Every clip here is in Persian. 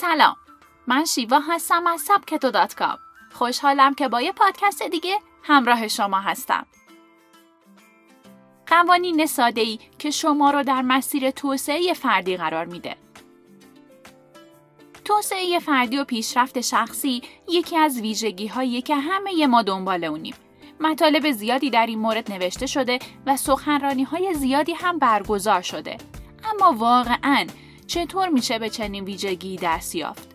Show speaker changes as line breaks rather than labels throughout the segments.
سلام. من شیوا هستم از سبکتو دات کام. خوشحالم که با یه پادکست دیگه همراه شما هستم. قوانین ساده ای که شما رو در مسیر توسعه فردی قرار میده. توسعه فردی و پیشرفت شخصی یکی از ویژگی هایی که همه ما دنبال اونیم. مطالب زیادی در این مورد نوشته شده و سخنرانی های زیادی هم برگزار شده. اما واقعا چطور میشه به چنین ویژگی دست یافت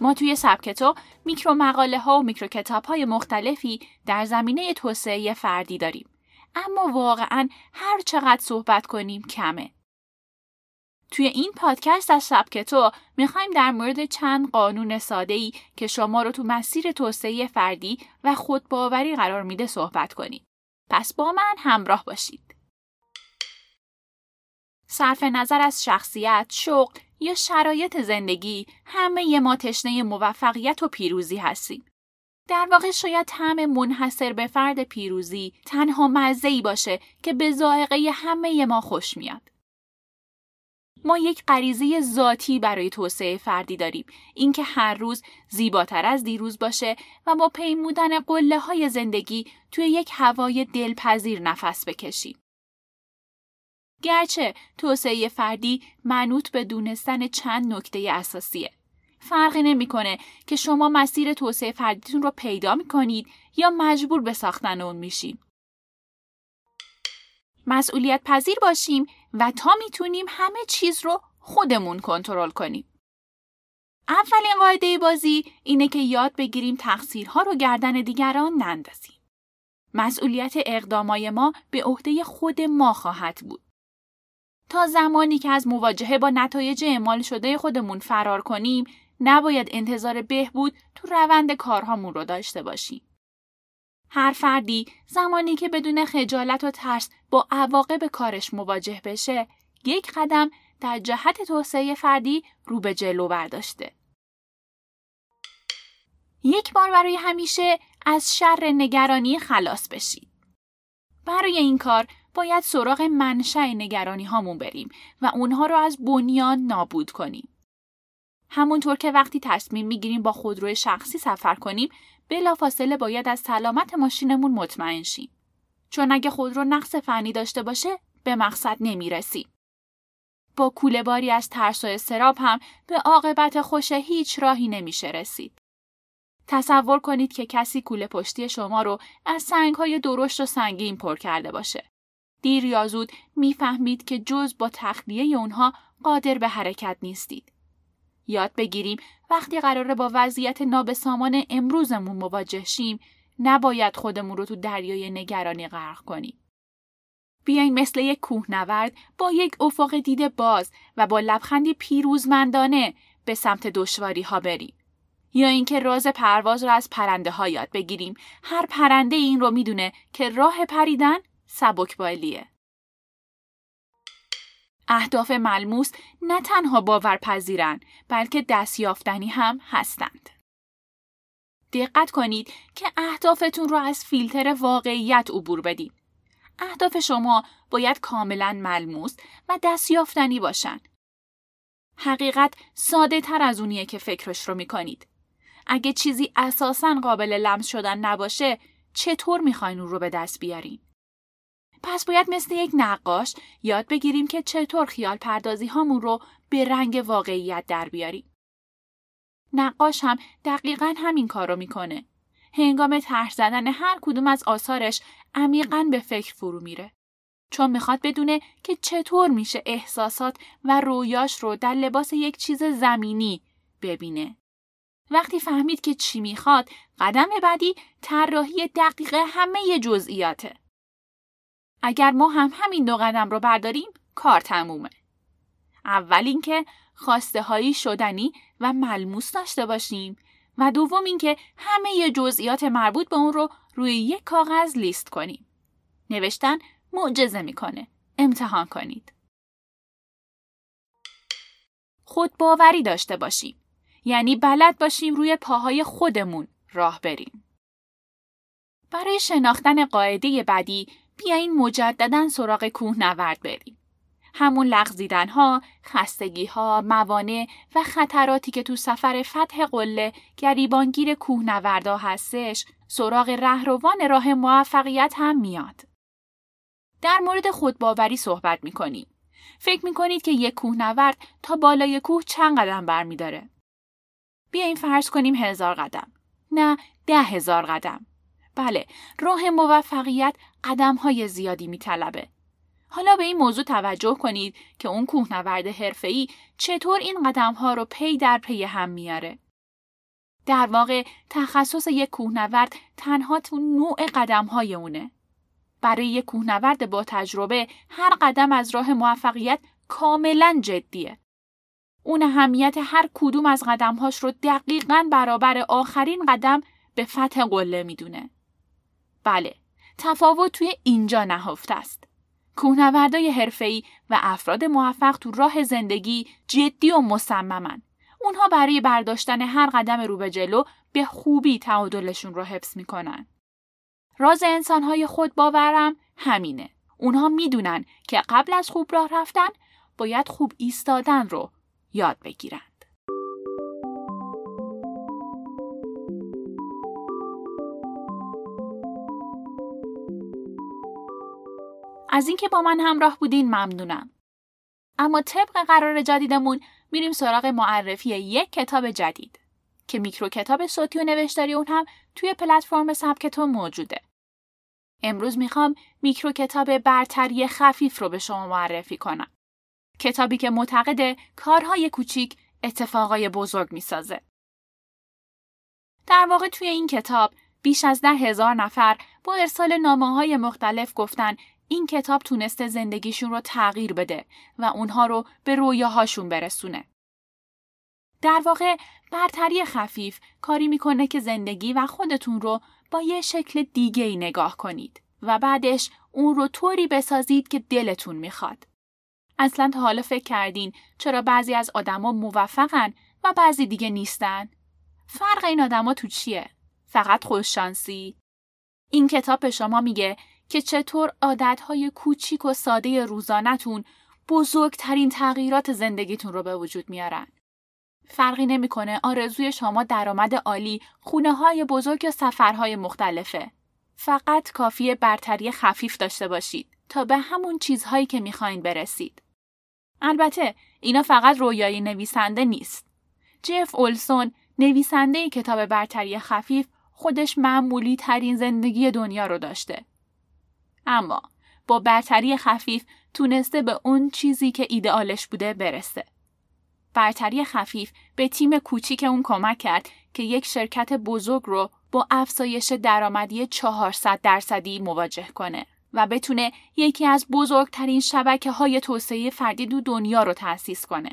ما توی سبکتو میکرو مقاله ها و میکرو کتاب های مختلفی در زمینه توسعه فردی داریم اما واقعا هر چقدر صحبت کنیم کمه توی این پادکست از سبکتو می‌خوایم در مورد چند قانون ساده ای که شما رو تو مسیر توسعه فردی و خودباوری قرار میده صحبت کنیم. پس با من همراه باشید. صرف نظر از شخصیت، شغل یا شرایط زندگی همه ما تشنه موفقیت و پیروزی هستیم. در واقع شاید طعم منحصر به فرد پیروزی تنها مزه باشه که به ذائقه همه ما خوش میاد. ما یک غریزه ذاتی برای توسعه فردی داریم اینکه هر روز زیباتر از دیروز باشه و با پیمودن قله های زندگی توی یک هوای دلپذیر نفس بکشیم گرچه توسعه فردی منوط به دونستن چند نکته اساسیه فرقی نمی‌کنه که شما مسیر توسعه فردیتون رو پیدا می‌کنید یا مجبور به ساختن اون میشیم مسئولیت پذیر باشیم و تا می‌تونیم همه چیز رو خودمون کنترل کنیم. اولین قاعده بازی اینه که یاد بگیریم تقصیرها رو گردن دیگران نندازیم. مسئولیت اقدامای ما به عهده خود ما خواهد بود. تا زمانی که از مواجهه با نتایج اعمال شده خودمون فرار کنیم، نباید انتظار بهبود تو روند کارهامون رو داشته باشیم. هر فردی زمانی که بدون خجالت و ترس با عواقب کارش مواجه بشه یک قدم در جهت توسعه فردی رو به جلو برداشته. یک بار برای همیشه از شر نگرانی خلاص بشید. برای این کار باید سراغ منشأ نگرانی هامون بریم و اونها رو از بنیان نابود کنیم. همونطور که وقتی تصمیم می‌گیریم با خودروی شخصی سفر کنیم بلافاصله باید از سلامت ماشینمون مطمئن شیم. چون اگه خودرو نقص فنی داشته باشه به مقصد نمی‌رسیم. با کوله باری از ترس و استراب هم به عاقبت خوش هیچ راهی نمیشه رسید. تصور کنید که کسی کوله پشتی شما رو از سنگ های درشت و سنگین پر کرده باشه. دیر یا زود می‌فهمید که جز با تخلیه اونها قادر به حرکت نیستید. یاد بگیریم وقتی قراره با وضعیت نابسامان امروزمون مواجه شیم نباید خودمون رو تو دریای نگرانی غرق کنیم. بیاین مثل یک کوهنورد با یک افق دید باز و با لبخندی پیروزمندانه به سمت دشواری ها بریم. یا اینکه راز پرواز رو از پرنده ها یاد بگیریم. هر پرنده این رو می‌دونه که راه پریدن سبک بالیه. اهداف ملموس نه تنها باورپذیرن بلکه دستیافتنی هم هستند. دقت کنید که اهدافتون رو از فیلتر واقعیت عبور بدید. اهداف شما باید کاملا ملموس و دستیافتنی باشن. حقیقت ساده تر از اونیه که فکرش رو می‌کنید. اگه چیزی اساسا قابل لمس شدن نباشه چطور می‌خواین اون رو به دست بیارین؟ پس باید مثل یک نقاش یاد بگیریم که چطور خیال پردازی هامون رو به رنگ واقعیت در بیاریم. نقاش هم دقیقا همین کار رو می‌کنه. هنگام طرح زدن هر کدوم از آثارش عمیقا به فکر فرو میره. چون می‌خواد بدونه که چطور میشه احساسات و رویاش رو در لباس یک چیز زمینی ببینه. وقتی فهمید که چی می‌خواد، قدم بعدی طراحی دقیق همه جزئیاته. اگر ما هم همین دو قدم رو برداریم کار تمومه. اول اینکه خواسته هایی شدنی و ملموس داشته باشیم و دوم اینکه همه جزئیات مربوط به اون رو روی یک کاغذ لیست کنیم. نوشتن معجزه می‌کنه. امتحان کنید. خود باوری داشته باشیم. یعنی بلد باشیم روی پاهای خودمون راه بریم. برای شناختن قاعده بعدی بیاین مجددا سراغ کوه نورد بریم. همون لغزیدن ها، خستگی ها، موانع و خطراتی که تو سفر فتح قله گریبانگیر کوهنوردا هستش سراغ رهروان راه موفقیت هم میاد. در مورد خودباوری صحبت می‌کنیم. فکر می‌کنید که یک کوهنورد تا بالای کوه چند قدم برمیداره؟ بیاین فرض کنیم هزار قدم. نه ده هزار قدم. بله راه موفقیت قدم های زیادی میطلبه. حالا به این موضوع توجه کنید که اون کوهنورد حرفه‌ای چطور این قدم ها رو پی در پی هم میاره. در واقع تخصص یک کوهنورد تنها تو نوع قدم های اونه. برای یک کوهنورد با تجربه هر قدم از راه موفقیت کاملا جدیه. اون اهمیت هر کدوم از قدمهاش رو دقیقا برابر آخرین قدم به فتح قله می‌دونه. بله، تفاوت توی اینجا نهفته است. کوهنوردای حرفه‌ای و افراد موفق تو راه زندگی جدی و مصممن. اونها برای برداشتن هر قدم رو به جلو به خوبی تعادلشون رو حفظ می‌کنن. راز انسانهای خود باورم همینه. اونها می‌دونن که قبل از خوب راه رفتن باید خوب ایستادن رو یاد بگیرن. از اینکه با من همراه بودین ممنونم. اما طبق قرار جدیدمون میریم سراغ معرفی یک کتاب جدید که میکرو کتاب صوتی و نوشتاری اون هم توی پلتفرم سبکتون موجوده. امروز می‌خوام میکرو کتاب برتری خفیف رو به شما معرفی کنم. کتابی که معتقد کارهای کوچیک اتفاقای بزرگ می‌سازه. در واقع توی این کتاب بیش از ده هزار نفر با ارسال نامه های مختلف گفتن این کتاب تونسته زندگیشون رو تغییر بده و اونها رو به رویاهاشون برسونه. در واقع برتری خفیف کاری می‌کنه که زندگی و خودتون رو با یه شکل دیگه ای نگاه کنید و بعدش اون رو طوری بسازید که دلتون می‌خواد. اصلا تا حالا فکر کردین چرا بعضی از آدما موفقن و بعضی دیگه نیستن؟ فرق این آدما تو چیه؟ فقط خوششانسی؟ این کتاب به شما میگه که چطور عادتهای کوچیک و ساده روزانتون بزرگترین تغییرات زندگیتون رو به وجود میارن. فرقی نمی‌کنه آرزوی شما درآمد عالی، خونه های بزرگ یا سفرهای مختلفه. فقط کافی برتری خفیف داشته باشید تا به همون چیزهایی که می‌خواین برسید. البته اینا فقط رویای نویسنده نیست. جف اولسون نویسنده کتاب برتری خفیف خودش معمولی ترین زندگی دنیا رو داشته. اما با برتری خفیف تونسته به اون چیزی که ایدئالش بوده برسه. برتری خفیف به تیم کوچیک اون کمک کرد که یک شرکت بزرگ رو با افزایش درآمدی 400 درصدی مواجه کنه و بتونه یکی از بزرگترین شبکه های توسعه فردی دو دنیا رو تأسیس کنه.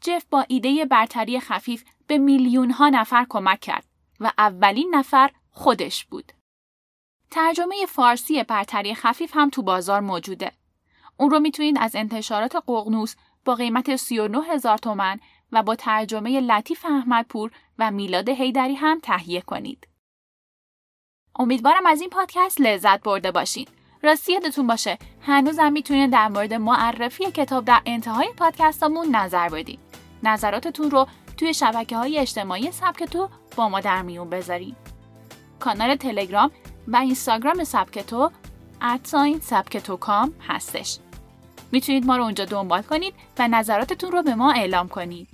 جف با ایده برتری خفیف به میلیون ها نفر کمک کرد و اولین نفر خودش بود. ترجمه فارسی برتری خفیف هم تو بازار موجوده. اون رو می‌تونید از انتشارات ققنوس با قیمت 39 هزار تومن و با ترجمه لطیف احمدپور و میلاد هیدری هم تهیه کنید. امیدوارم از این پادکست لذت برده باشین. راستی یادتون باشه هنوزم می‌تونید در مورد معرفی کتاب در انتهای پادکستمون نظر بدین. نظراتتون رو توی شبکه های اجتماعی سبک تو با ما در میون بذارید. کانال تلگرام و اینستاگرام سبکتو ادساین سبکتو کام هستش. می‌تونید ما رو اونجا دنبال کنید و نظراتتون رو به ما اعلام کنید.